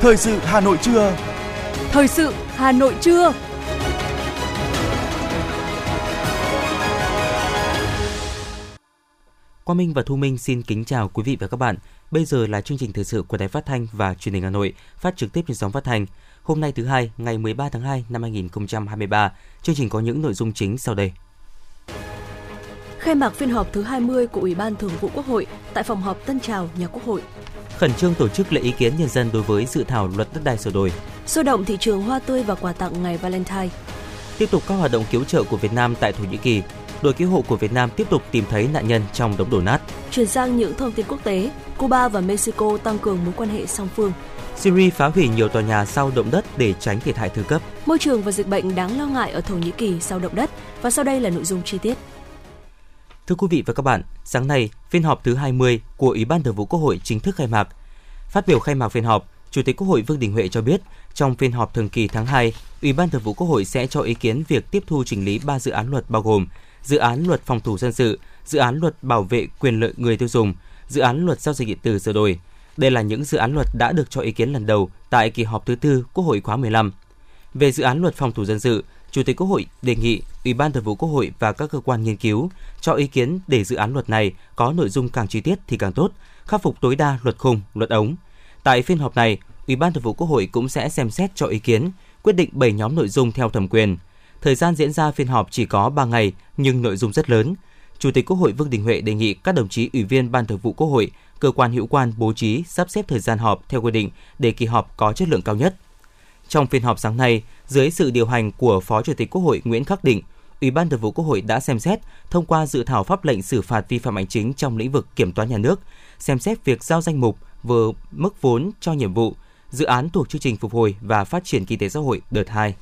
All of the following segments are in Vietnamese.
Thời sự Hà Nội trưa. Thời sự Hà Nội trưa. Quang Minh và Thu Minh xin kính chào quý vị và các bạn. Bây giờ là chương trình thời sự của Đài Phát thanh và Truyền hình Hà Nội, phát trực tiếp trên sóng phát thanh. Hôm nay thứ hai, ngày 13 tháng 2 năm 2023, chương trình có những nội dung chính sau đây. Khai mạc phiên họp thứ 20 của Ủy ban Thường vụ Quốc hội tại phòng họp Tân Trào, nhà Quốc hội. Khẩn trương tổ chức lễ ý kiến nhân dân đối với dự thảo luật đất đai sửa đổi. Sôi động thị trường hoa tươi và quà tặng ngày Valentine. Tiếp tục các hoạt động cứu trợ của Việt Nam tại Thổ Nhĩ Kỳ, đội cứu hộ của Việt Nam tiếp tục tìm thấy nạn nhân trong đống đổ nát. Chuyển sang những thông tin quốc tế, Cuba và Mexico tăng cường mối quan hệ song phương. Syria phá hủy nhiều tòa nhà sau động đất để tránh thiệt hại thứ cấp. Môi trường và dịch bệnh đáng lo ngại ở Thổ Nhĩ Kỳ sau động đất và sau đây là nội dung chi tiết. Thưa quý vị và các bạn, sáng nay, phiên họp thứ 20 của Ủy ban Thường vụ Quốc hội chính thức khai mạc. Phát biểu khai mạc phiên họp, Chủ tịch Quốc hội Vương Đình Huệ cho biết, trong phiên họp thường kỳ tháng 2, Ủy ban Thường vụ Quốc hội sẽ cho ý kiến việc tiếp thu chỉnh lý 3 dự án luật bao gồm dự án luật phòng thủ dân sự, dự án luật bảo vệ quyền lợi người tiêu dùng, dự án luật giao dịch điện tử sửa đổi. Đây là những dự án luật đã được cho ý kiến lần đầu tại kỳ họp thứ tư Quốc hội khóa 15. Về dự án luật phòng thủ dân sự, Chủ tịch Quốc hội đề nghị Ủy ban Thường vụ Quốc hội và các cơ quan nghiên cứu cho ý kiến để dự án luật này có nội dung càng chi tiết thì càng tốt, khắc phục tối đa luật khung, luật ống. Tại phiên họp này, Ủy ban Thường vụ Quốc hội cũng sẽ xem xét cho ý kiến, quyết định 7 nhóm nội dung theo thẩm quyền. Thời gian diễn ra phiên họp chỉ có 3 ngày nhưng nội dung rất lớn. Chủ tịch Quốc hội Vương Đình Huệ đề nghị các đồng chí ủy viên Ban Thường vụ Quốc hội, cơ quan hữu quan bố trí sắp xếp thời gian họp theo quy định để kỳ họp có chất lượng cao nhất. Trong phiên họp sáng nay, dưới sự điều hành của Phó Chủ tịch Quốc hội Nguyễn Khắc Định, Ủy ban Thường vụ Quốc hội đã xem xét thông qua dự thảo pháp lệnh xử phạt vi phạm hành chính trong lĩnh vực kiểm toán nhà nước, xem xét việc giao danh mục vừa mức vốn cho nhiệm vụ, dự án thuộc chương trình phục hồi và phát triển kinh tế xã hội đợt 2.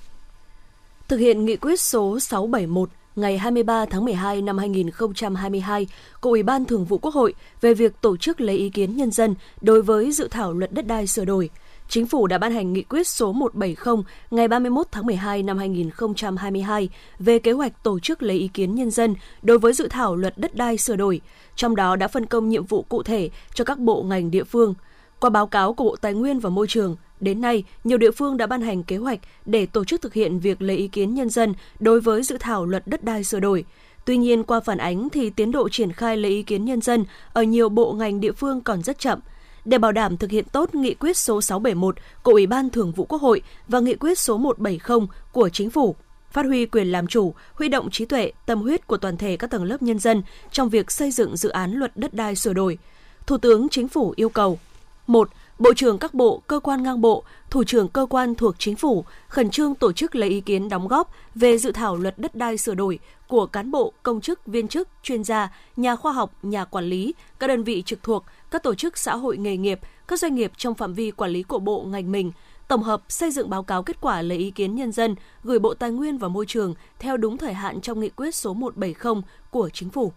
Thực hiện nghị quyết số 671 ngày 23 tháng 12 năm 2022 của Ủy ban Thường vụ Quốc hội về việc tổ chức lấy ý kiến nhân dân đối với dự thảo luật đất đai sửa đổi. Chính phủ đã ban hành nghị quyết số 170 ngày 31 tháng 12 năm 2022 về kế hoạch tổ chức lấy ý kiến nhân dân đối với dự thảo luật đất đai sửa đổi, trong đó đã phân công nhiệm vụ cụ thể cho các bộ ngành địa phương. Qua báo cáo của Bộ Tài nguyên và Môi trường, Đến nay, nhiều địa phương đã ban hành kế hoạch để tổ chức thực hiện việc lấy ý kiến nhân dân đối với dự thảo luật đất đai sửa đổi. Tuy nhiên, qua phản ánh thì tiến độ triển khai lấy ý kiến nhân dân ở nhiều bộ ngành địa phương còn rất chậm. Để bảo đảm thực hiện tốt nghị quyết số 671 của Ủy ban Thường vụ Quốc hội và nghị quyết số 170 của Chính phủ, phát huy quyền làm chủ, huy động trí tuệ, tâm huyết của toàn thể các tầng lớp nhân dân trong việc xây dựng dự án luật đất đai sửa đổi. Thủ tướng Chính phủ yêu cầu 1 Bộ trưởng các bộ, cơ quan ngang bộ, thủ trưởng cơ quan thuộc chính phủ khẩn trương tổ chức lấy ý kiến đóng góp về dự thảo luật đất đai sửa đổi của cán bộ, công chức, viên chức, chuyên gia, nhà khoa học, nhà quản lý, các đơn vị trực thuộc, các tổ chức xã hội nghề nghiệp, các doanh nghiệp trong phạm vi quản lý của bộ ngành mình, tổng hợp xây dựng báo cáo kết quả lấy ý kiến nhân dân gửi Bộ Tài nguyên và Môi trường theo đúng thời hạn trong nghị quyết số 170 của chính phủ.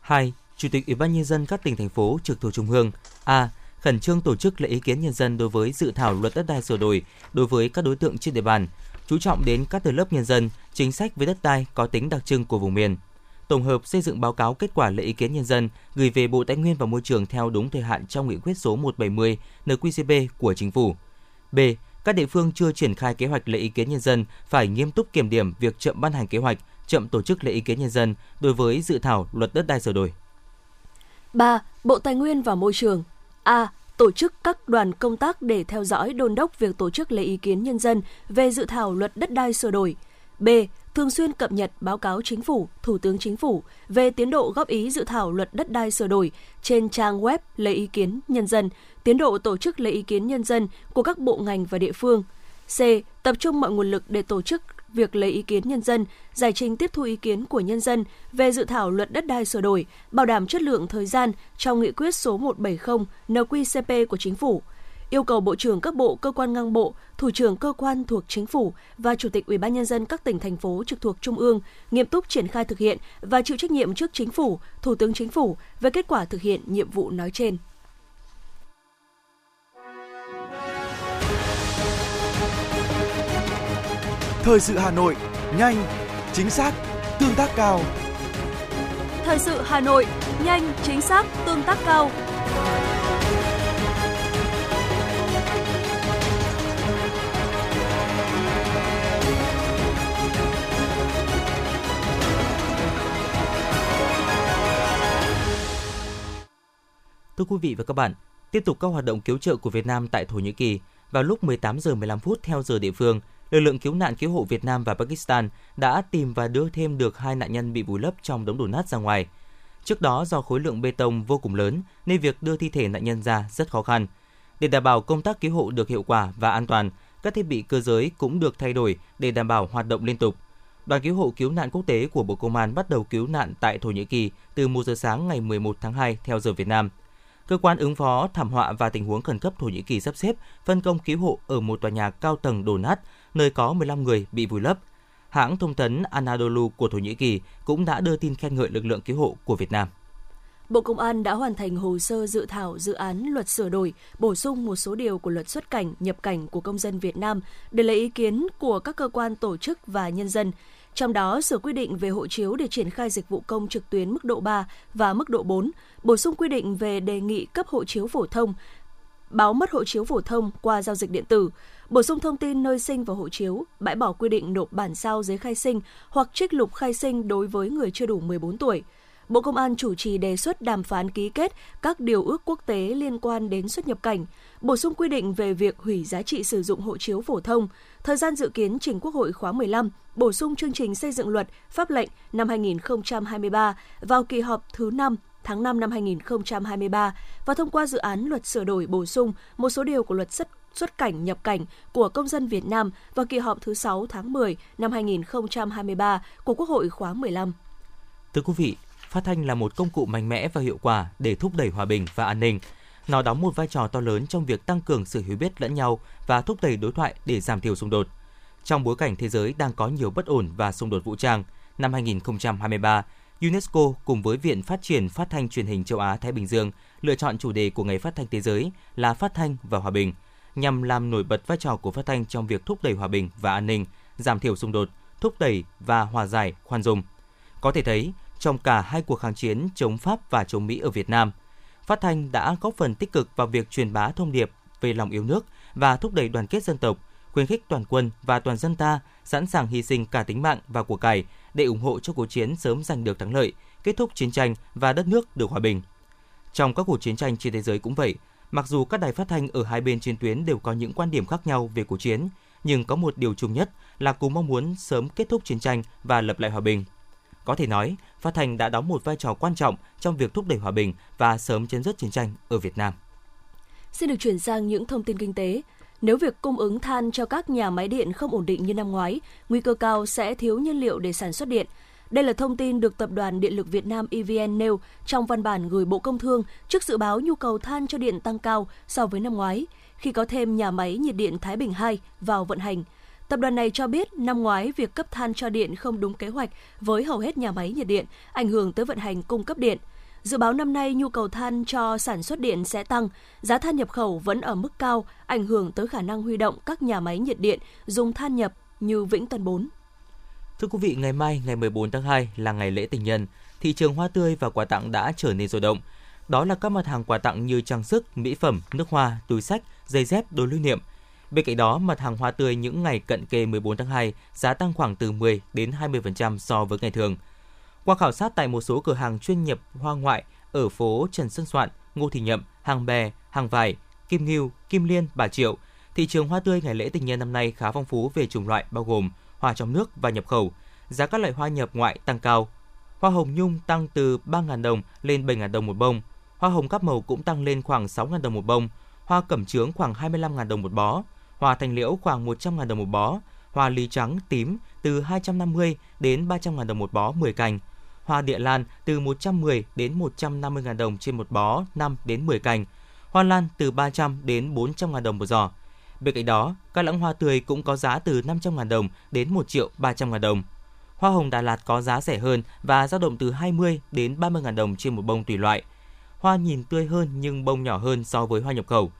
2. Chủ tịch Ủy ban nhân dân các tỉnh thành phố trực thuộc trung ương A khẩn trương tổ chức lấy ý kiến nhân dân đối với dự thảo luật đất đai sửa đổi đối với các đối tượng trên địa bàn, chú trọng đến các tầng lớp nhân dân, chính sách về đất đai có tính đặc trưng của vùng miền. Tổng hợp xây dựng báo cáo kết quả lấy ý kiến nhân dân gửi về Bộ Tài nguyên và Môi trường theo đúng thời hạn trong nghị quyết số 170 NQCP của Chính phủ. B. Các địa phương chưa triển khai kế hoạch lấy ý kiến nhân dân phải nghiêm túc kiểm điểm việc chậm ban hành kế hoạch, chậm tổ chức lấy ý kiến nhân dân đối với dự thảo luật đất đai sửa đổi. 3. Bộ Tài nguyên và Môi trường A. Tổ chức các đoàn công tác để theo dõi đôn đốc việc tổ chức lấy ý kiến nhân dân về dự thảo luật đất đai sửa đổi. B. Thường xuyên cập nhật báo cáo chính phủ, Thủ tướng Chính phủ về tiến độ góp ý dự thảo luật đất đai sửa đổi trên trang web lấy ý kiến nhân dân, tiến độ tổ chức lấy ý kiến nhân dân của các bộ ngành và địa phương. C. Tập trung mọi nguồn lực để tổ chức việc lấy ý kiến nhân dân, giải trình tiếp thu ý kiến của nhân dân về dự thảo luật đất đai sửa đổi, bảo đảm chất lượng thời gian trong nghị quyết số 170 NQCP của Chính phủ, yêu cầu Bộ trưởng các bộ, cơ quan ngang bộ, thủ trưởng cơ quan thuộc Chính phủ và Chủ tịch Ủy ban nhân dân các tỉnh thành phố trực thuộc Trung ương nghiêm túc triển khai thực hiện và chịu trách nhiệm trước Chính phủ, Thủ tướng Chính phủ về kết quả thực hiện nhiệm vụ nói trên. Thời sự Hà Nội, nhanh, chính xác, tương tác cao. Thời sự Hà Nội, nhanh, chính xác, tương tác cao. Thưa quý vị và các bạn, tiếp tục các hoạt động cứu trợ của Việt Nam tại Thổ Nhĩ Kỳ vào lúc 18 giờ 15 phút theo giờ địa phương – lực lượng cứu nạn cứu hộ Việt Nam và Pakistan đã tìm và đưa thêm được hai nạn nhân bị vùi lấp trong đống đổ nát ra ngoài. Trước đó do khối lượng bê tông vô cùng lớn nên việc đưa thi thể nạn nhân ra rất khó khăn. Để đảm bảo công tác cứu hộ được hiệu quả và an toàn, các thiết bị cơ giới cũng được thay đổi để đảm bảo hoạt động liên tục. Đoàn cứu hộ cứu nạn quốc tế của Bộ Công an bắt đầu cứu nạn tại Thổ Nhĩ Kỳ từ 1 giờ sáng ngày 11 tháng 2 theo giờ Việt Nam. Cơ quan ứng phó thảm họa và tình huống khẩn cấp Thổ Nhĩ Kỳ sắp xếp phân công cứu hộ ở một tòa nhà cao tầng đổ nát, nơi có 15 người bị vùi lấp. Hãng thông tấn Anadolu của Thổ Nhĩ Kỳ cũng đã đưa tin khen ngợi lực lượng cứu hộ của Việt Nam. Bộ Công an đã hoàn thành hồ sơ dự thảo dự án luật sửa đổi, bổ sung một số điều của luật xuất cảnh, nhập cảnh của công dân Việt Nam để lấy ý kiến của các cơ quan tổ chức và nhân dân. Trong đó, sửa quy định về hộ chiếu để triển khai dịch vụ công trực tuyến mức độ 3 và mức độ 4, bổ sung quy định về đề nghị cấp hộ chiếu phổ thông, báo mất hộ chiếu phổ thông qua giao dịch điện tử, bổ sung thông tin nơi sinh và hộ chiếu, bãi bỏ quy định nộp bản sao giấy khai sinh hoặc trích lục khai sinh đối với người chưa đủ 14 tuổi. Bộ Công an chủ trì đề xuất đàm phán ký kết các điều ước quốc tế liên quan đến xuất nhập cảnh, bổ sung quy định về việc hủy giá trị sử dụng hộ chiếu phổ thông, thời gian dự kiến trình Quốc hội khóa 15, bổ sung chương trình xây dựng luật, pháp lệnh năm 2023 vào kỳ họp thứ 5 tháng 5 năm 2023 và thông qua dự án luật sửa đổi bổ sung một số điều của luật xuất xuất cảnh nhập cảnh của công dân Việt Nam vào kỳ họp thứ 6 tháng 10 năm 2023 của Quốc hội khóa 15. Thưa quý vị, phát thanh là một công cụ mạnh mẽ và hiệu quả để thúc đẩy hòa bình và an ninh. Nó đóng một vai trò to lớn trong việc tăng cường sự hiểu biết lẫn nhau và thúc đẩy đối thoại để giảm thiểu xung đột. Trong bối cảnh thế giới đang có nhiều bất ổn và xung đột vũ trang, năm 2023, UNESCO cùng với Viện Phát triển Phát thanh Truyền hình Châu Á Thái Bình Dương lựa chọn chủ đề của Ngày Phát thanh Thế giới là Phát thanh và hòa bình, nhằm làm nổi bật vai trò của phát thanh trong việc thúc đẩy hòa bình và an ninh, giảm thiểu xung đột, thúc đẩy và hòa giải, khoan dung. Có thể thấy, trong cả hai cuộc kháng chiến chống Pháp và chống Mỹ ở Việt Nam, phát thanh đã góp phần tích cực vào việc truyền bá thông điệp về lòng yêu nước và thúc đẩy đoàn kết dân tộc, khuyến khích toàn quân và toàn dân ta sẵn sàng hy sinh cả tính mạng và của cải để ủng hộ cho cuộc chiến sớm giành được thắng lợi, kết thúc chiến tranh và đất nước được hòa bình. Trong các cuộc chiến tranh trên thế giới cũng vậy, mặc dù các đài phát thanh ở hai bên chiến tuyến đều có những quan điểm khác nhau về cuộc chiến, nhưng có một điều chung nhất là cùng mong muốn sớm kết thúc chiến tranh và lập lại hòa bình. Có thể nói, phát thanh đã đóng một vai trò quan trọng trong việc thúc đẩy hòa bình và sớm chấm dứt chiến tranh ở Việt Nam. Xin được chuyển sang những thông tin kinh tế. Nếu việc cung ứng than cho các nhà máy điện không ổn định như năm ngoái, nguy cơ cao sẽ thiếu nhiên liệu để sản xuất điện. Đây là thông tin được Tập đoàn Điện lực Việt Nam EVN nêu trong văn bản gửi Bộ Công Thương trước dự báo nhu cầu than cho điện tăng cao so với năm ngoái, khi có thêm nhà máy nhiệt điện Thái Bình 2 vào vận hành. Tập đoàn này cho biết năm ngoái việc cấp than cho điện không đúng kế hoạch với hầu hết nhà máy nhiệt điện, ảnh hưởng tới vận hành cung cấp điện. Dự báo năm nay nhu cầu than cho sản xuất điện sẽ tăng, giá than nhập khẩu vẫn ở mức cao, ảnh hưởng tới khả năng huy động các nhà máy nhiệt điện dùng than nhập như Vĩnh Tân 4. Thưa quý vị, ngày mai ngày 14 tháng 2 là ngày lễ tình nhân, thị trường hoa tươi và quà tặng đã trở nên sôi động. Đó là các mặt hàng quà tặng như trang sức, mỹ phẩm, nước hoa, túi sách, giày dép, đồ lưu niệm. Bên cạnh đó, mặt hàng hoa tươi những ngày cận kề 14 tháng 2 giá tăng khoảng từ 10 đến 20% so với ngày thường. Qua khảo sát tại một số cửa hàng chuyên nhập hoa ngoại ở phố Trần Xuân Soạn, Ngô Thị Nhậm, Hàng Bè, Hàng Vải, Kim Ngưu, Kim Liên, Bà Triệu, thị trường hoa tươi ngày lễ tình nhân năm nay khá phong phú về chủng loại bao gồm hoa trong nước và nhập khẩu. Giá các loại hoa nhập ngoại tăng cao. Hoa hồng nhung tăng từ 3.000 đồng lên 7.000 đồng một bông. Hoa hồng các màu cũng tăng lên khoảng 6.000 đồng một bông. Hoa cẩm trướng khoảng 25.000 đồng một bó. Hoa thành liễu khoảng 100.000 đồng một bó. Hoa lý trắng tím từ 250 đến 300.000 đồng một bó 10 cành. Hoa địa lan từ 110 đến 150.000 đồng trên một bó 5 đến 10 cành. Hoa lan từ 300 đến 400.000 đồng một giỏ. Bên cạnh đó, các lãng hoa tươi cũng có giá từ 500.000 đồng đến 1 triệu 300.000 đồng. Hoa hồng Đà Lạt có giá rẻ hơn và dao động từ 20 đến 30.000 đồng trên một bông tùy loại. Hoa nhìn tươi hơn nhưng bông nhỏ hơn so với hoa nhập khẩu.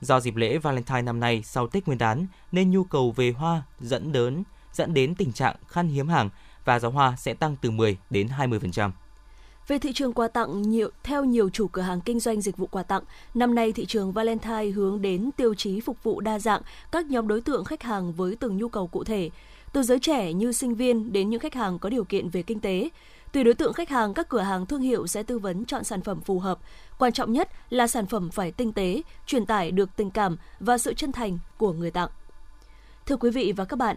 Do dịp lễ Valentine năm nay sau Tết Nguyên đán nên nhu cầu về hoa dẫn đến dẫn đến tình trạng khan hiếm hàng và giá hoa sẽ tăng từ 10 đến 20%. Về thị trường quà tặng, nhiều, theo nhiều chủ cửa hàng kinh doanh dịch vụ quà tặng, năm nay thị trường Valentine hướng đến tiêu chí phục vụ đa dạng các nhóm đối tượng khách hàng với từng nhu cầu cụ thể, từ giới trẻ như sinh viên đến những khách hàng có điều kiện về kinh tế. Tùy đối tượng khách hàng, các cửa hàng thương hiệu sẽ tư vấn chọn sản phẩm phù hợp. Quan trọng nhất là sản phẩm phải tinh tế, truyền tải được tình cảm và sự chân thành của người tặng. Thưa quý vị và các bạn,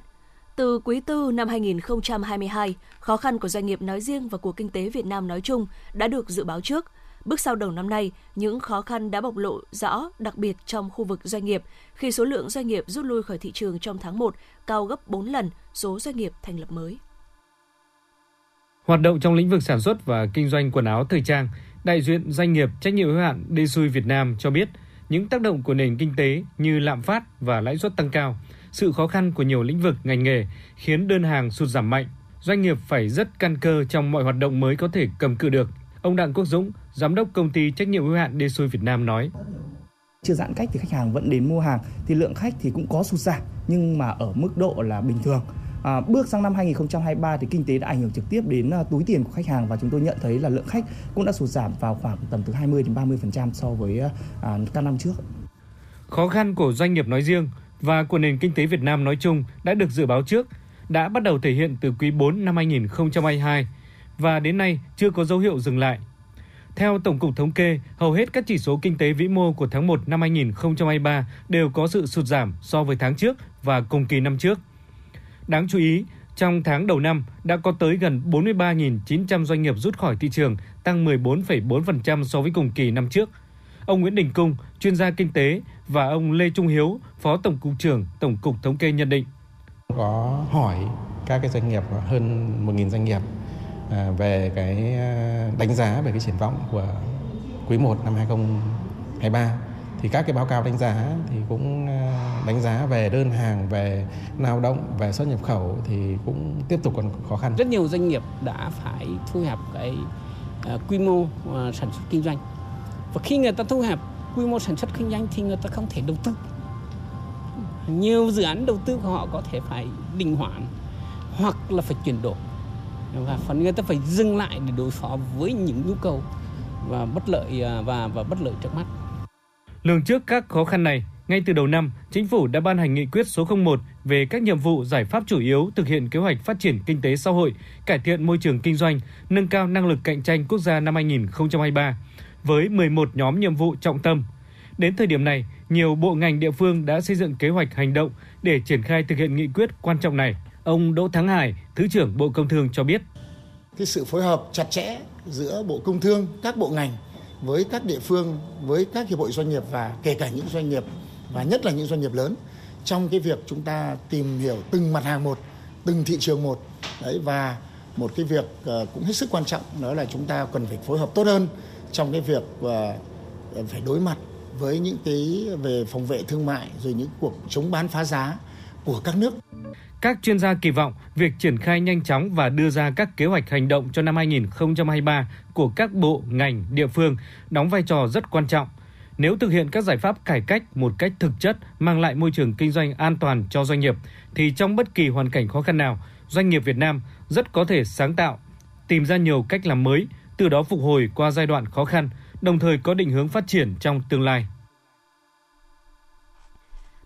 từ quý tư năm 2022, khó khăn của doanh nghiệp nói riêng và của kinh tế Việt Nam nói chung đã được dự báo trước. Bước sau đầu năm nay, những khó khăn đã bộc lộ rõ, đặc biệt trong khu vực doanh nghiệp, khi số lượng doanh nghiệp rút lui khỏi thị trường trong tháng 1 cao gấp 4 lần số doanh nghiệp thành lập mới. Hoạt động trong lĩnh vực sản xuất và kinh doanh quần áo thời trang, đại diện doanh nghiệp trách nhiệm hữu hạn Desui Việt Nam cho biết, những tác động của nền kinh tế như lạm phát và lãi suất tăng cao, sự khó khăn của nhiều lĩnh vực ngành nghề khiến đơn hàng sụt giảm mạnh. Doanh nghiệp phải rất căn cơ trong mọi hoạt động mới có thể cầm cự được. Ông Đặng Quốc Dũng, giám đốc công ty trách nhiệm hữu hạn Desui Việt Nam nói: chưa giãn cách thì khách hàng vẫn đến mua hàng thì lượng khách thì cũng có sụt giảm nhưng mà ở mức độ là bình thường À, bước sang năm 2023 thì kinh tế đã ảnh hưởng trực tiếp đến uh, túi tiền của khách hàng và chúng tôi nhận thấy là lượng khách cũng đã sụt giảm vào khoảng tầm từ 20 đến 30% so với uh, các năm trước. Khó khăn của doanh nghiệp nói riêng và của nền kinh tế Việt Nam nói chung đã được dự báo trước, đã bắt đầu thể hiện từ quý 4 năm 2022 và đến nay chưa có dấu hiệu dừng lại. Theo Tổng cục Thống kê, hầu hết các chỉ số kinh tế vĩ mô của tháng 1 năm 2023 đều có sự sụt giảm so với tháng trước và cùng kỳ năm trước. Đáng chú ý, trong tháng đầu năm đã có tới gần 43.900 doanh nghiệp rút khỏi thị trường, tăng 14,4% so với cùng kỳ năm trước. Ông Nguyễn Đình Cung, chuyên gia kinh tế và ông Lê Trung Hiếu, Phó Tổng cục trưởng Tổng cục Thống kê nhận định. Có hỏi các cái doanh nghiệp hơn 1.000 doanh nghiệp à, về cái à, đánh giá về cái triển vọng của quý 1 năm 2023 thì các cái báo cáo đánh giá thì cũng ờ, đánh giá về đơn hàng về lao động về xuất nhập khẩu thì cũng tiếp tục còn khó khăn. Rất nhiều doanh nghiệp đã phải thu hẹp cái uh, quy mô uh, sản xuất kinh doanh. Và khi người ta thu hẹp quy mô sản xuất kinh doanh thì người ta không thể đầu tư. Nhiều dự án đầu tư của họ có thể phải đình hoãn hoặc là phải chuyển đổi. Và phần người ta phải dừng lại để đối phó với những nhu cầu và bất lợi và và bất lợi trước mắt. Lường trước các khó khăn này, ngay từ đầu năm, Chính phủ đã ban hành nghị quyết số 01 về các nhiệm vụ giải pháp chủ yếu thực hiện kế hoạch phát triển kinh tế xã hội, cải thiện môi trường kinh doanh, nâng cao năng lực cạnh tranh quốc gia năm 2023 với 11 nhóm nhiệm vụ trọng tâm. Đến thời điểm này, nhiều bộ ngành địa phương đã xây dựng kế hoạch hành động để triển khai thực hiện nghị quyết quan trọng này. Ông Đỗ Thắng Hải, Thứ trưởng Bộ Công Thương cho biết. Cái sự phối hợp chặt chẽ giữa Bộ Công Thương, các bộ ngành với các địa phương, với các hiệp hội doanh nghiệp và kể cả những doanh nghiệp và nhất là những doanh nghiệp lớn trong cái việc chúng ta tìm hiểu từng mặt hàng một, từng thị trường một. Đấy và một cái việc ờ, cũng hết sức quan trọng đó là chúng ta cần phải phối hợp tốt hơn trong cái việc ờ, phải đối mặt với những cái về phòng vệ thương mại rồi những cuộc chống bán phá giá của các nước. Các chuyên gia kỳ vọng việc triển khai nhanh chóng và đưa ra các kế hoạch hành động cho năm 2023 của các bộ, ngành, địa phương đóng vai trò rất quan trọng. Nếu thực hiện các giải pháp cải cách một cách thực chất mang lại môi trường kinh doanh an toàn cho doanh nghiệp thì trong bất kỳ hoàn cảnh khó khăn nào, doanh nghiệp Việt Nam rất có thể sáng tạo, tìm ra nhiều cách làm mới, từ đó phục hồi qua giai đoạn khó khăn, đồng thời có định hướng phát triển trong tương lai.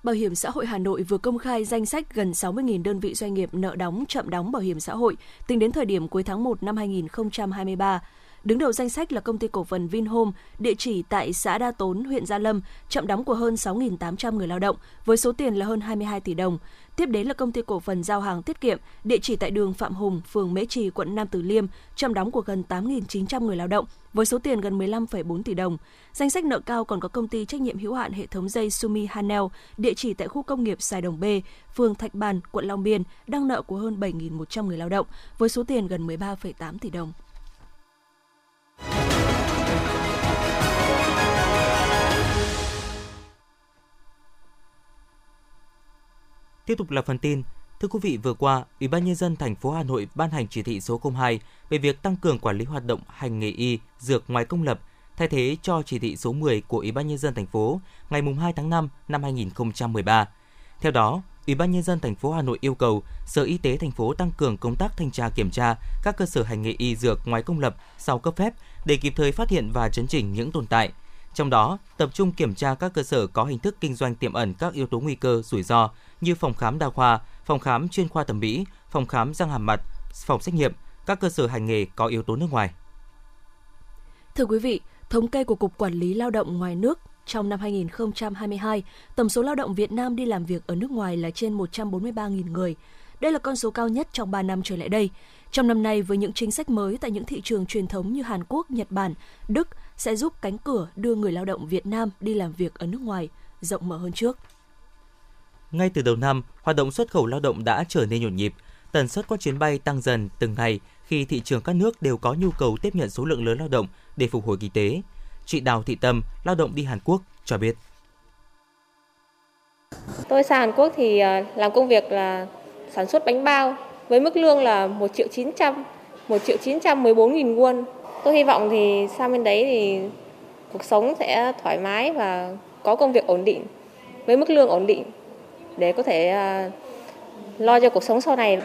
Bảo hiểm xã hội Hà Nội vừa công khai danh sách gần 60.000 đơn vị doanh nghiệp nợ đóng, chậm đóng bảo hiểm xã hội tính đến thời điểm cuối tháng 1 năm 2023. Đứng đầu danh sách là công ty cổ phần Vinhome, địa chỉ tại xã Đa Tốn, huyện Gia Lâm, chậm đóng của hơn 6.800 người lao động với số tiền là hơn 22 tỷ đồng. Tiếp đến là công ty cổ phần giao hàng tiết kiệm, địa chỉ tại đường Phạm Hùng, phường Mễ Trì, quận Nam Từ Liêm, chậm đóng của gần 8.900 người lao động với số tiền gần 15,4 tỷ đồng. Danh sách nợ cao còn có công ty trách nhiệm hữu hạn hệ thống dây Sumi Hanel, địa chỉ tại khu công nghiệp Sài Đồng B, phường Thạch Bàn, quận Long Biên, đang nợ của hơn 7.100 người lao động với số tiền gần 13,8 tỷ đồng. Tiếp tục là phần tin. Thưa quý vị, vừa qua, Ủy ban nhân dân thành phố Hà Nội ban hành chỉ thị số 02 về việc tăng cường quản lý hoạt động hành nghề y, dược ngoài công lập, thay thế cho chỉ thị số 10 của Ủy ban nhân dân thành phố ngày 2 tháng 5 năm 2013. Theo đó, Ủy ban nhân dân thành phố Hà Nội yêu cầu Sở Y tế thành phố tăng cường công tác thanh tra kiểm tra các cơ sở hành nghề y dược ngoài công lập sau cấp phép để kịp thời phát hiện và chấn chỉnh những tồn tại. Trong đó, tập trung kiểm tra các cơ sở có hình thức kinh doanh tiềm ẩn các yếu tố nguy cơ, rủi ro như phòng khám đa khoa, phòng khám chuyên khoa thẩm mỹ, phòng khám răng hàm mặt, phòng xét nghiệm, các cơ sở hành nghề có yếu tố nước ngoài. Thưa quý vị, thống kê của Cục Quản lý Lao động ngoài nước trong năm 2022, tổng số lao động Việt Nam đi làm việc ở nước ngoài là trên 143.000 người. Đây là con số cao nhất trong 3 năm trở lại đây. Trong năm nay, với những chính sách mới tại những thị trường truyền thống như Hàn Quốc, Nhật Bản, Đức sẽ giúp cánh cửa đưa người lao động Việt Nam đi làm việc ở nước ngoài rộng mở hơn trước. Ngay từ đầu năm, hoạt động xuất khẩu lao động đã trở nên nhộn nhịp. Tần suất các chuyến bay tăng dần từng ngày khi thị trường các nước đều có nhu cầu tiếp nhận số lượng lớn lao động để phục hồi kinh tế. Chị Đào Thị Tâm, lao động đi Hàn Quốc, cho biết. Tôi sang Hàn Quốc thì ờ, làm công việc là sản xuất bánh bao với mức lương là 1 triệu 900, 1 triệu 914 nghìn won. Tôi hy vọng thì sang bên đấy thì cuộc sống sẽ thoải mái và có công việc ổn định với mức lương ổn định để có thể à, lo cho cuộc sống sau này.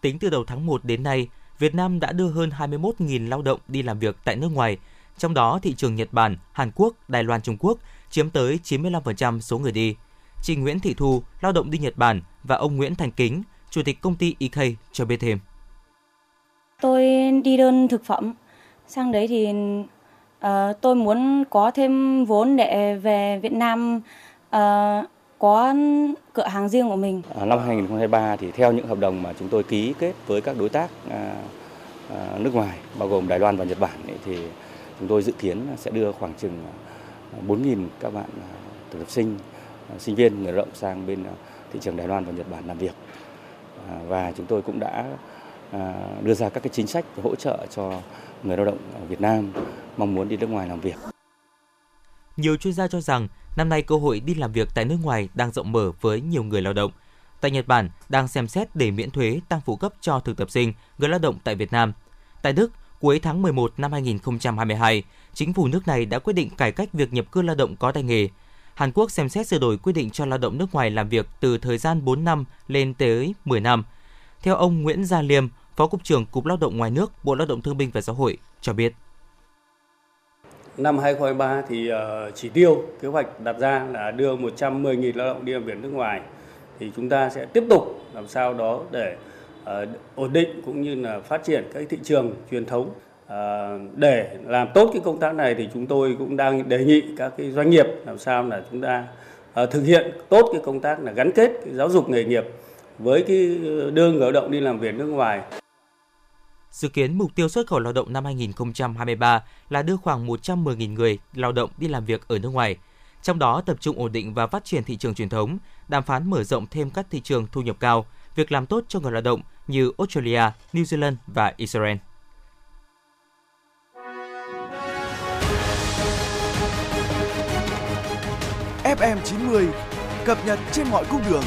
Tính từ đầu tháng 1 đến nay, Việt Nam đã đưa hơn 21.000 lao động đi làm việc tại nước ngoài, trong đó thị trường Nhật Bản, Hàn Quốc, Đài Loan, Trung Quốc chiếm tới 95% số người đi. Chị Nguyễn Thị Thu, lao động đi Nhật Bản và ông Nguyễn Thành Kính, Chủ tịch công ty EK cho biết thêm. Tôi đi đơn thực phẩm, sang đấy thì uh, tôi muốn có thêm vốn để về Việt Nam uh, có cửa hàng riêng của mình. À, năm 2023 thì theo những hợp đồng mà chúng tôi ký kết với các đối tác à, à, nước ngoài bao gồm Đài Loan và Nhật Bản ấy, thì chúng tôi dự kiến sẽ đưa khoảng chừng à, 4.000 các bạn à, thực tập sinh, à, sinh viên người lao động sang bên thị trường Đài Loan và Nhật Bản làm việc. Và chúng tôi cũng đã À, đưa ra các cái chính sách hỗ trợ cho người lao động ở Việt Nam mong muốn đi nước ngoài làm việc. Nhiều chuyên gia cho rằng năm nay cơ hội đi làm việc tại nước ngoài đang rộng mở với nhiều người lao động. Tại Nhật Bản đang xem xét để miễn thuế tăng phụ cấp cho thực tập sinh, người lao động tại Việt Nam. Tại Đức, cuối tháng 11 năm 2022, chính phủ nước này đã quyết định cải cách việc nhập cư lao động có tay nghề. Hàn Quốc xem xét sửa đổi quy định cho lao động nước ngoài làm việc từ thời gian 4 năm lên tới 10 năm. Theo ông Nguyễn Gia Liêm, Phó Cục trưởng Cục Lao động ngoài nước, Bộ Lao động Thương binh và Xã hội cho biết. Năm 2023 thì ờ, chỉ tiêu kế hoạch đặt ra là đưa 110.000 lao động đi làm việc nước ngoài. Thì chúng ta sẽ tiếp tục làm sao đó để ờ, ổn định cũng như là phát triển các thị trường truyền thống. À, để làm tốt cái công tác này thì chúng tôi cũng đang đề nghị các cái doanh nghiệp làm sao là chúng ta à, thực hiện tốt cái công tác là gắn kết cái giáo dục nghề nghiệp với cái đưa người lao động đi làm việc nước ngoài Dự kiến mục tiêu xuất khẩu lao động năm 2023 là đưa khoảng 110.000 người lao động đi làm việc ở nước ngoài. Trong đó tập trung ổn định và phát triển thị trường truyền thống, đàm phán mở rộng thêm các thị trường thu nhập cao, việc làm tốt cho người lao động như Australia, New Zealand và Israel. FM 90 cập nhật trên mọi cung đường.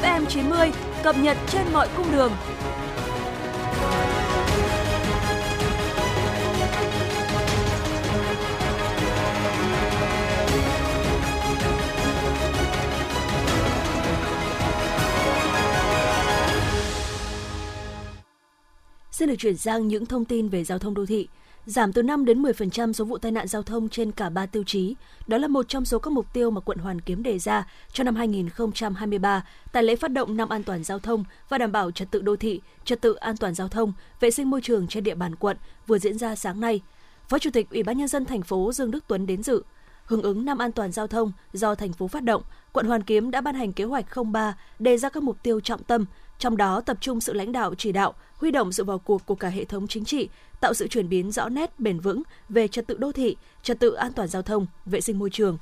FM 90 cập nhật trên mọi cung đường. Xin được chuyển sang những thông tin về giao thông đô thị. Giảm từ 5 đến 10% số vụ tai nạn giao thông trên cả ba tiêu chí. Đó là một trong số các mục tiêu mà quận Hoàn Kiếm đề ra cho năm 2023 tại lễ phát động năm an toàn giao thông và đảm bảo trật tự đô thị, trật tự an toàn giao thông, vệ sinh môi trường trên địa bàn quận vừa diễn ra sáng nay. Phó Chủ tịch Ủy ban nhân dân thành phố Dương Đức Tuấn đến dự. Hưởng ứng năm an toàn giao thông do thành phố phát động, quận Hoàn Kiếm đã ban hành kế hoạch 03 đề ra các mục tiêu trọng tâm, trong đó tập trung sự lãnh đạo chỉ đạo, huy động sự vào cuộc của cả hệ thống chính trị, tạo sự chuyển biến rõ nét bền vững về trật tự đô thị, trật tự an toàn giao thông, vệ sinh môi trường.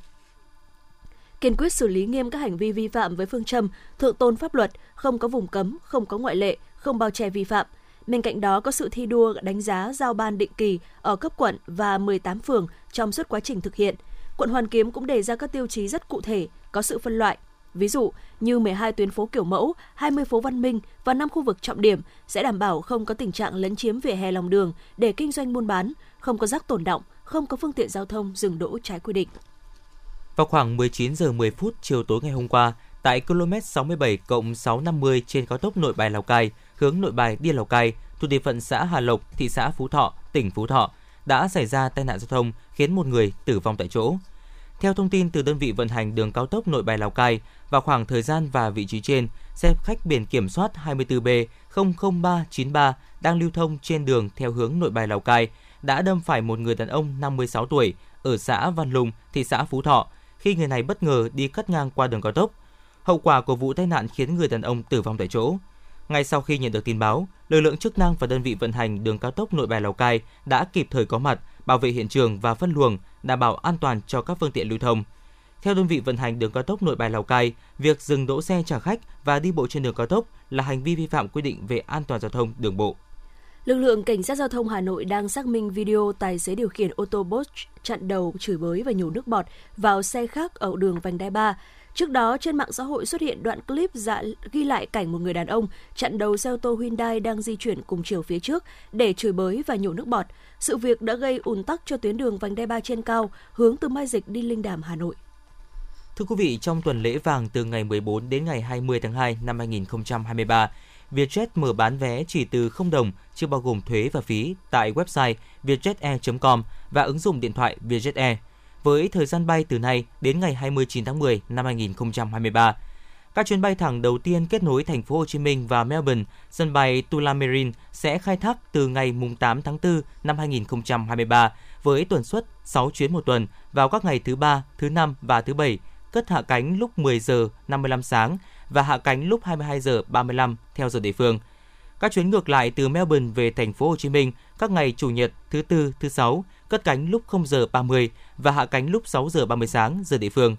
Kiên quyết xử lý nghiêm các hành vi vi phạm với phương châm thượng tôn pháp luật, không có vùng cấm, không có ngoại lệ, không bao che vi phạm. Bên cạnh đó có sự thi đua đánh giá giao ban định kỳ ở cấp quận và 18 phường trong suốt quá trình thực hiện. Quận Hoàn Kiếm cũng đề ra các tiêu chí rất cụ thể, có sự phân loại, Ví dụ như 12 tuyến phố kiểu mẫu, 20 phố văn minh và 5 khu vực trọng điểm sẽ đảm bảo không có tình trạng lấn chiếm vỉa hè lòng đường để kinh doanh buôn bán, không có rác tồn động, không có phương tiện giao thông dừng đỗ trái quy định. Vào khoảng 19 giờ 10 phút chiều tối ngày hôm qua, tại km 67 cộng 650 trên cao tốc Nội Bài Lào Cai, hướng Nội Bài đi Lào Cai, thuộc địa phận xã Hà Lộc, thị xã Phú Thọ, tỉnh Phú Thọ, đã xảy ra tai nạn giao thông khiến một người tử vong tại chỗ. Theo thông tin từ đơn vị vận hành đường cao tốc Nội Bài Lào Cai, vào khoảng thời gian và vị trí trên, xe khách biển kiểm soát 24B 00393 đang lưu thông trên đường theo hướng Nội Bài Lào Cai đã đâm phải một người đàn ông 56 tuổi ở xã Văn Lùng, thị xã Phú Thọ khi người này bất ngờ đi cắt ngang qua đường cao tốc. Hậu quả của vụ tai nạn khiến người đàn ông tử vong tại chỗ. Ngay sau khi nhận được tin báo, lực lượng chức năng và đơn vị vận hành đường cao tốc Nội Bài Lào Cai đã kịp thời có mặt, bảo vệ hiện trường và phân luồng, đảm bảo an toàn cho các phương tiện lưu thông. Theo đơn vị vận hành đường cao tốc Nội Bài Lào Cai, việc dừng đỗ xe trả khách và đi bộ trên đường cao tốc là hành vi vi phạm quy định về an toàn giao thông đường bộ. Lực lượng cảnh sát giao thông Hà Nội đang xác minh video tài xế điều khiển ô tô Bosch chặn đầu chửi bới và nhổ nước bọt vào xe khác ở đường vành đai 3. Trước đó, trên mạng xã hội xuất hiện đoạn clip dạ, ghi lại cảnh một người đàn ông chặn đầu xe ô tô Hyundai đang di chuyển cùng chiều phía trước để chửi bới và nhổ nước bọt. Sự việc đã gây ùn tắc cho tuyến đường vành đai 3 trên cao hướng từ Mai Dịch đi Linh Đàm, Hà Nội. Thưa quý vị, trong tuần lễ vàng từ ngày 14 đến ngày 20 tháng 2 năm 2023, Vietjet mở bán vé chỉ từ 0 đồng, chưa bao gồm thuế và phí tại website vietjetair.com và ứng dụng điện thoại Vietjet Air với thời gian bay từ nay đến ngày 29 tháng 10 năm 2023. Các chuyến bay thẳng đầu tiên kết nối thành phố Hồ Chí Minh và Melbourne, sân bay Tullamarine sẽ khai thác từ ngày 8 tháng 4 năm 2023 với tuần suất 6 chuyến một tuần vào các ngày thứ ba, thứ năm và thứ bảy, cất hạ cánh lúc 10 giờ 55 sáng và hạ cánh lúc 22 giờ 35 theo giờ địa phương. Các chuyến ngược lại từ Melbourne về thành phố Hồ Chí Minh các ngày chủ nhật, thứ tư, thứ sáu cất cánh lúc 0 giờ 30 và hạ cánh lúc 6 giờ 30 sáng giờ địa phương.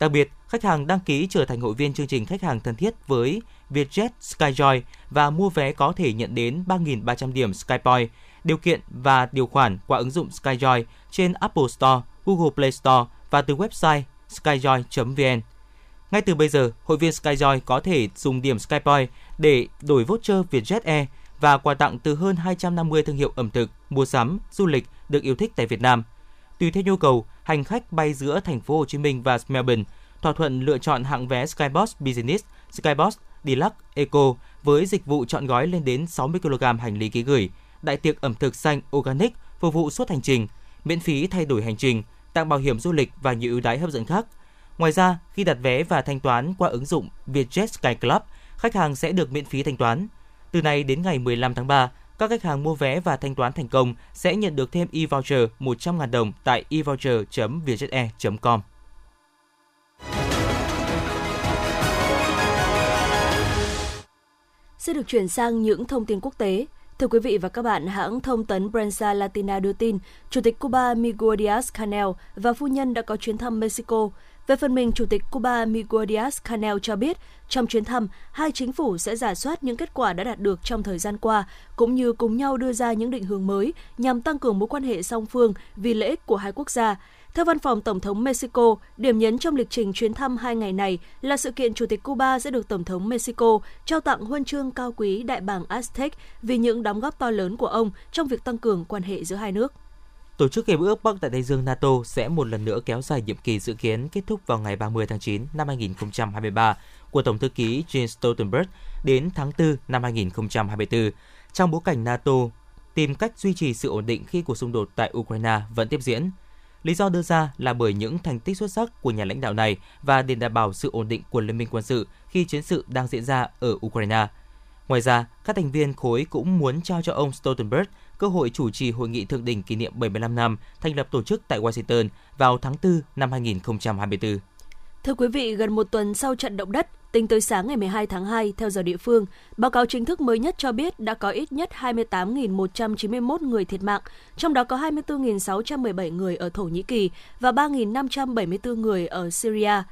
Đặc biệt, khách hàng đăng ký trở thành hội viên chương trình khách hàng thân thiết với Vietjet Skyjoy và mua vé có thể nhận đến 3.300 điểm Skypoint. Điều kiện và điều khoản qua ứng dụng Skyjoy trên Apple Store, Google Play Store và từ website skyjoy.vn. Ngay từ bây giờ, hội viên Skyjoy có thể dùng điểm Skypoint để đổi voucher Vietjet Air và quà tặng từ hơn 250 thương hiệu ẩm thực, mua sắm, du lịch được yêu thích tại Việt Nam. Tùy theo nhu cầu, hành khách bay giữa thành phố Hồ Chí Minh và Melbourne thỏa thuận lựa chọn hạng vé Skybox Business, Skybox Deluxe Eco với dịch vụ chọn gói lên đến 60 kg hành lý ký gửi, đại tiệc ẩm thực xanh organic phục vụ suốt hành trình, miễn phí thay đổi hành trình, tặng bảo hiểm du lịch và nhiều ưu đãi hấp dẫn khác. Ngoài ra, khi đặt vé và thanh toán qua ứng dụng Vietjet Sky Club, khách hàng sẽ được miễn phí thanh toán. Từ nay đến ngày 15 tháng 3, các khách hàng mua vé và thanh toán thành công sẽ nhận được thêm e-voucher 100.000 đồng tại evoucher.vietjetair.com. Sẽ được chuyển sang những thông tin quốc tế. Thưa quý vị và các bạn, hãng thông tấn Prensa Latina đưa tin, Chủ tịch Cuba Miguel Diaz-Canel và phu nhân đã có chuyến thăm Mexico. Về phần mình, Chủ tịch Cuba Miguel Diaz-Canel cho biết, trong chuyến thăm, hai chính phủ sẽ giả soát những kết quả đã đạt được trong thời gian qua, cũng như cùng nhau đưa ra những định hướng mới nhằm tăng cường mối quan hệ song phương vì lợi ích của hai quốc gia. Theo văn phòng Tổng thống Mexico, điểm nhấn trong lịch trình chuyến thăm hai ngày này là sự kiện Chủ tịch Cuba sẽ được Tổng thống Mexico trao tặng huân chương cao quý Đại bàng Aztec vì những đóng góp to lớn của ông trong việc tăng cường quan hệ giữa hai nước. Tổ chức Hiệp ước Bắc Đại Tây Dương NATO sẽ một lần nữa kéo dài nhiệm kỳ dự kiến kết thúc vào ngày 30 tháng 9 năm 2023 của Tổng thư ký Jens Stoltenberg đến tháng 4 năm 2024, trong bối cảnh NATO tìm cách duy trì sự ổn định khi cuộc xung đột tại Ukraine vẫn tiếp diễn. Lý do đưa ra là bởi những thành tích xuất sắc của nhà lãnh đạo này và để đảm bảo sự ổn định của liên minh quân sự khi chiến sự đang diễn ra ở Ukraine. Ngoài ra, các thành viên khối cũng muốn trao cho ông Stoltenberg cơ hội chủ trì hội nghị thượng đỉnh kỷ niệm 75 năm thành lập tổ chức tại Washington vào tháng 4 năm 2024. Thưa quý vị, gần một tuần sau trận động đất, tính tới sáng ngày 12 tháng 2 theo giờ địa phương, báo cáo chính thức mới nhất cho biết đã có ít nhất 28.191 người thiệt mạng, trong đó có 24.617 người ở Thổ Nhĩ Kỳ và 3.574 người ở Syria.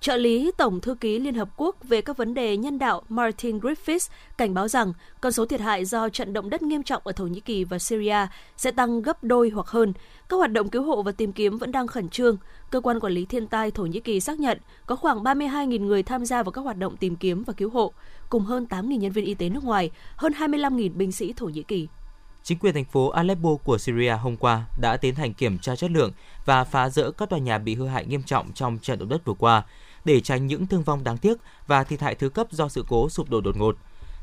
Trợ lý Tổng thư ký Liên Hợp Quốc về các vấn đề nhân đạo Martin Griffiths cảnh báo rằng con số thiệt hại do trận động đất nghiêm trọng ở Thổ Nhĩ Kỳ và Syria sẽ tăng gấp đôi hoặc hơn. Các hoạt động cứu hộ và tìm kiếm vẫn đang khẩn trương. Cơ quan quản lý thiên tai Thổ Nhĩ Kỳ xác nhận có khoảng 32.000 người tham gia vào các hoạt động tìm kiếm và cứu hộ, cùng hơn 8.000 nhân viên y tế nước ngoài, hơn 25.000 binh sĩ Thổ Nhĩ Kỳ. Chính quyền thành phố Aleppo của Syria hôm qua đã tiến hành kiểm tra chất lượng và phá rỡ các tòa nhà bị hư hại nghiêm trọng trong trận động đất vừa qua để tránh những thương vong đáng tiếc và thiệt hại thứ cấp do sự cố sụp đổ đột ngột.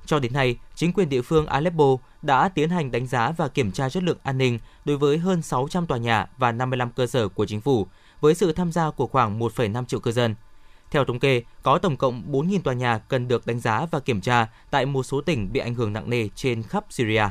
Cho đến nay, chính quyền địa phương Aleppo đã tiến hành đánh giá và kiểm tra chất lượng an ninh đối với hơn 600 tòa nhà và 55 cơ sở của chính phủ, với sự tham gia của khoảng 1,5 triệu cư dân. Theo thống kê, có tổng cộng 4.000 tòa nhà cần được đánh giá và kiểm tra tại một số tỉnh bị ảnh hưởng nặng nề trên khắp Syria.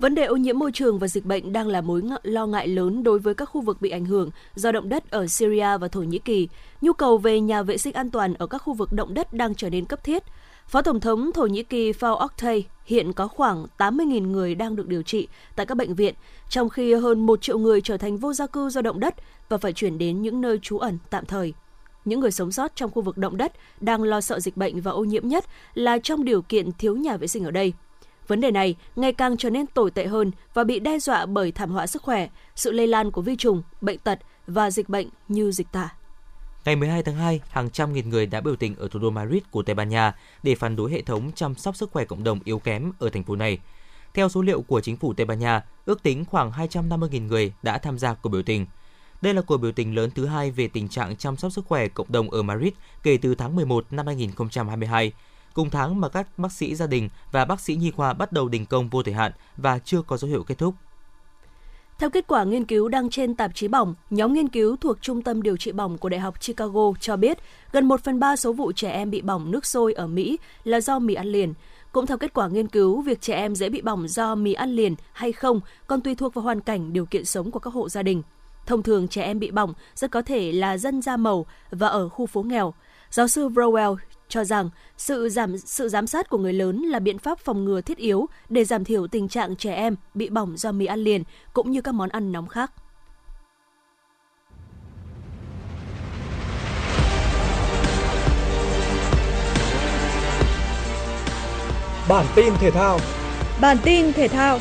Vấn đề ô nhiễm môi trường và dịch bệnh đang là mối lo ngại lớn đối với các khu vực bị ảnh hưởng do động đất ở Syria và Thổ Nhĩ Kỳ. Nhu cầu về nhà vệ sinh an toàn ở các khu vực động đất đang trở nên cấp thiết. Phó Tổng thống Thổ Nhĩ Kỳ Fao Oktay hiện có khoảng 80.000 người đang được điều trị tại các bệnh viện, trong khi hơn 1 triệu người trở thành vô gia cư do động đất và phải chuyển đến những nơi trú ẩn tạm thời. Những người sống sót trong khu vực động đất đang lo sợ dịch bệnh và ô nhiễm nhất là trong điều kiện thiếu nhà vệ sinh ở đây. Vấn đề này ngày càng trở nên tồi tệ hơn và bị đe dọa bởi thảm họa sức khỏe, sự lây lan của vi trùng, bệnh tật và dịch bệnh như dịch tả. Ngày 12 tháng 2, hàng trăm nghìn người đã biểu tình ở thủ đô Madrid của Tây Ban Nha để phản đối hệ thống chăm sóc sức khỏe cộng đồng yếu kém ở thành phố này. Theo số liệu của chính phủ Tây Ban Nha, ước tính khoảng 250.000 người đã tham gia cuộc biểu tình. Đây là cuộc biểu tình lớn thứ hai về tình trạng chăm sóc sức khỏe cộng đồng ở Madrid kể từ tháng 11 năm 2022, cùng tháng mà các bác sĩ gia đình và bác sĩ nhi khoa bắt đầu đình công vô thời hạn và chưa có dấu hiệu kết thúc. Theo kết quả nghiên cứu đăng trên tạp chí bỏng, nhóm nghiên cứu thuộc Trung tâm Điều trị bỏng của Đại học Chicago cho biết gần 1 phần 3 số vụ trẻ em bị bỏng nước sôi ở Mỹ là do mì ăn liền. Cũng theo kết quả nghiên cứu, việc trẻ em dễ bị bỏng do mì ăn liền hay không còn tùy thuộc vào hoàn cảnh, điều kiện sống của các hộ gia đình. Thông thường trẻ em bị bỏng rất có thể là dân da màu và ở khu phố nghèo. Giáo sư Rowell cho rằng sự giảm sự giám sát của người lớn là biện pháp phòng ngừa thiết yếu để giảm thiểu tình trạng trẻ em bị bỏng do mì ăn liền cũng như các món ăn nóng khác. Bản tin thể thao Bản tin thể thao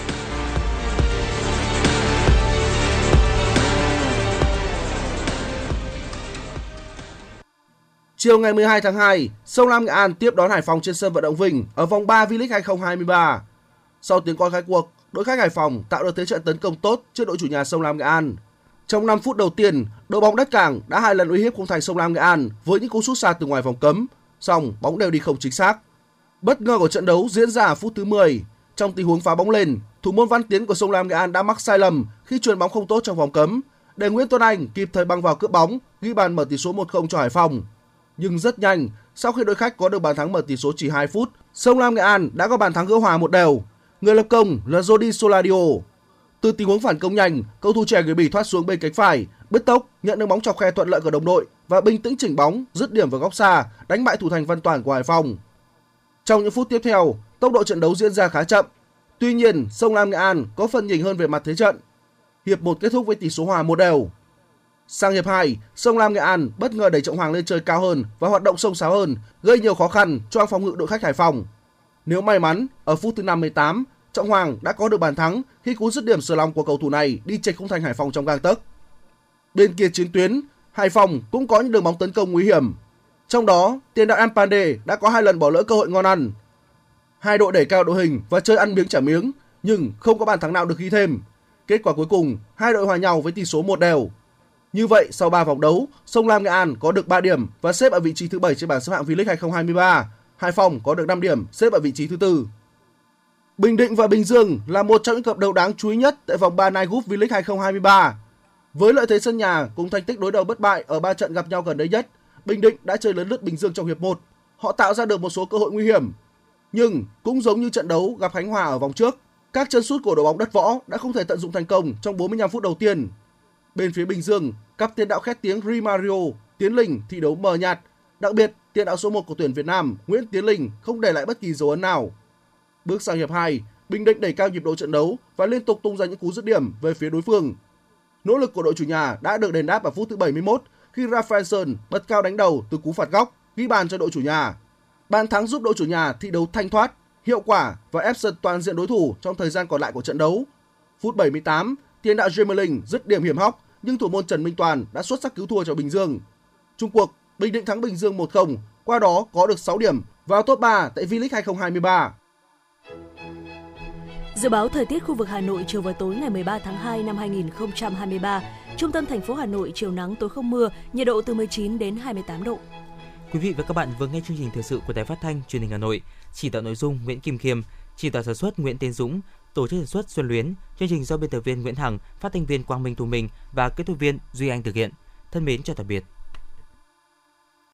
Chiều ngày 12 tháng 2, Sông Lam Nghệ An tiếp đón Hải Phòng trên sân vận động Vinh ở vòng 3 V-League 2023. Sau tiếng còi khai cuộc, đội khách Hải Phòng tạo được thế trận tấn công tốt trước đội chủ nhà Sông Lam Nghệ An. Trong 5 phút đầu tiên, đội bóng đất cảng đã hai lần uy hiếp khung thành Sông Lam Nghệ An với những cú sút xa từ ngoài vòng cấm, song bóng đều đi không chính xác. Bất ngờ của trận đấu diễn ra ở phút thứ 10. Trong tình huống phá bóng lên, thủ môn Văn Tiến của Sông Lam Nghệ An đã mắc sai lầm khi chuyền bóng không tốt trong vòng cấm, để Nguyễn Tuấn Anh kịp thời băng vào cướp bóng, ghi bàn mở tỷ số 1-0 cho Hải Phòng nhưng rất nhanh, sau khi đội khách có được bàn thắng mở tỷ số chỉ 2 phút, Sông Lam Nghệ An đã có bàn thắng gỡ hòa một đều. Người lập công là Jody Soladio. Từ tình huống phản công nhanh, cầu thủ trẻ người Bỉ thoát xuống bên cánh phải, bứt tốc, nhận được bóng chọc khe thuận lợi của đồng đội và bình tĩnh chỉnh bóng, dứt điểm vào góc xa, đánh bại thủ thành Văn Toàn của Hải Phòng. Trong những phút tiếp theo, tốc độ trận đấu diễn ra khá chậm. Tuy nhiên, Sông Lam Nghệ An có phần nhỉnh hơn về mặt thế trận. Hiệp 1 kết thúc với tỷ số hòa một đều. Sang hiệp 2, Sông Lam Nghệ An bất ngờ đẩy Trọng Hoàng lên chơi cao hơn và hoạt động sông sáo hơn, gây nhiều khó khăn cho phòng ngự đội khách Hải Phòng. Nếu may mắn, ở phút thứ 58, Trọng Hoàng đã có được bàn thắng khi cú dứt điểm sờ lòng của cầu thủ này đi chệch khung thành Hải Phòng trong gang tấc. Bên kia chiến tuyến, Hải Phòng cũng có những đường bóng tấn công nguy hiểm. Trong đó, tiền đạo Ampande đã có hai lần bỏ lỡ cơ hội ngon ăn. Hai đội đẩy cao đội hình và chơi ăn miếng trả miếng, nhưng không có bàn thắng nào được ghi thêm. Kết quả cuối cùng, hai đội hòa nhau với tỷ số một đều. Như vậy, sau 3 vòng đấu, Sông Lam Nghệ An có được 3 điểm và xếp ở vị trí thứ 7 trên bảng xếp hạng V-League 2023. Hải Phòng có được 5 điểm, xếp ở vị trí thứ tư. Bình Định và Bình Dương là một trong những cặp đấu đáng chú ý nhất tại vòng 3 Night Group V-League 2023. Với lợi thế sân nhà cùng thành tích đối đầu bất bại ở 3 trận gặp nhau gần đây nhất, Bình Định đã chơi lớn lướt Bình Dương trong hiệp 1. Họ tạo ra được một số cơ hội nguy hiểm. Nhưng cũng giống như trận đấu gặp Khánh Hòa ở vòng trước, các chân sút của đội bóng đất võ đã không thể tận dụng thành công trong 45 phút đầu tiên Bên phía Bình Dương, cặp tiền đạo khét tiếng Rimario, Tiến Linh thi đấu mờ nhạt. Đặc biệt, tiền đạo số 1 của tuyển Việt Nam, Nguyễn Tiến Linh không để lại bất kỳ dấu ấn nào. Bước sang hiệp 2, Bình Định đẩy cao nhịp độ trận đấu và liên tục tung ra những cú dứt điểm về phía đối phương. Nỗ lực của đội chủ nhà đã được đền đáp ở phút thứ 71 khi Rafaelson bật cao đánh đầu từ cú phạt góc, ghi bàn cho đội chủ nhà. Bàn thắng giúp đội chủ nhà thi đấu thanh thoát, hiệu quả và ép sân toàn diện đối thủ trong thời gian còn lại của trận đấu. Phút 78, tiền đạo Jemerling dứt điểm hiểm hóc nhưng thủ môn Trần Minh Toàn đã xuất sắc cứu thua cho Bình Dương. Trung cuộc, Bình Định thắng Bình Dương 1-0, qua đó có được 6 điểm vào top 3 tại V-League 2023. Dự báo thời tiết khu vực Hà Nội chiều và tối ngày 13 tháng 2 năm 2023. Trung tâm thành phố Hà Nội chiều nắng tối không mưa, nhiệt độ từ 19 đến 28 độ. Quý vị và các bạn vừa nghe chương trình thời sự của Đài Phát thanh Truyền hình Hà Nội. Chỉ đạo nội dung Nguyễn Kim Khiêm, chỉ đạo sản xuất Nguyễn Tiến Dũng, tổ chức sản xuất Xuân Luyến, chương trình do biên tập viên Nguyễn Hằng, phát thanh viên Quang Minh Thu Minh và kết thuật viên Duy Anh thực hiện. Thân mến chào tạm biệt.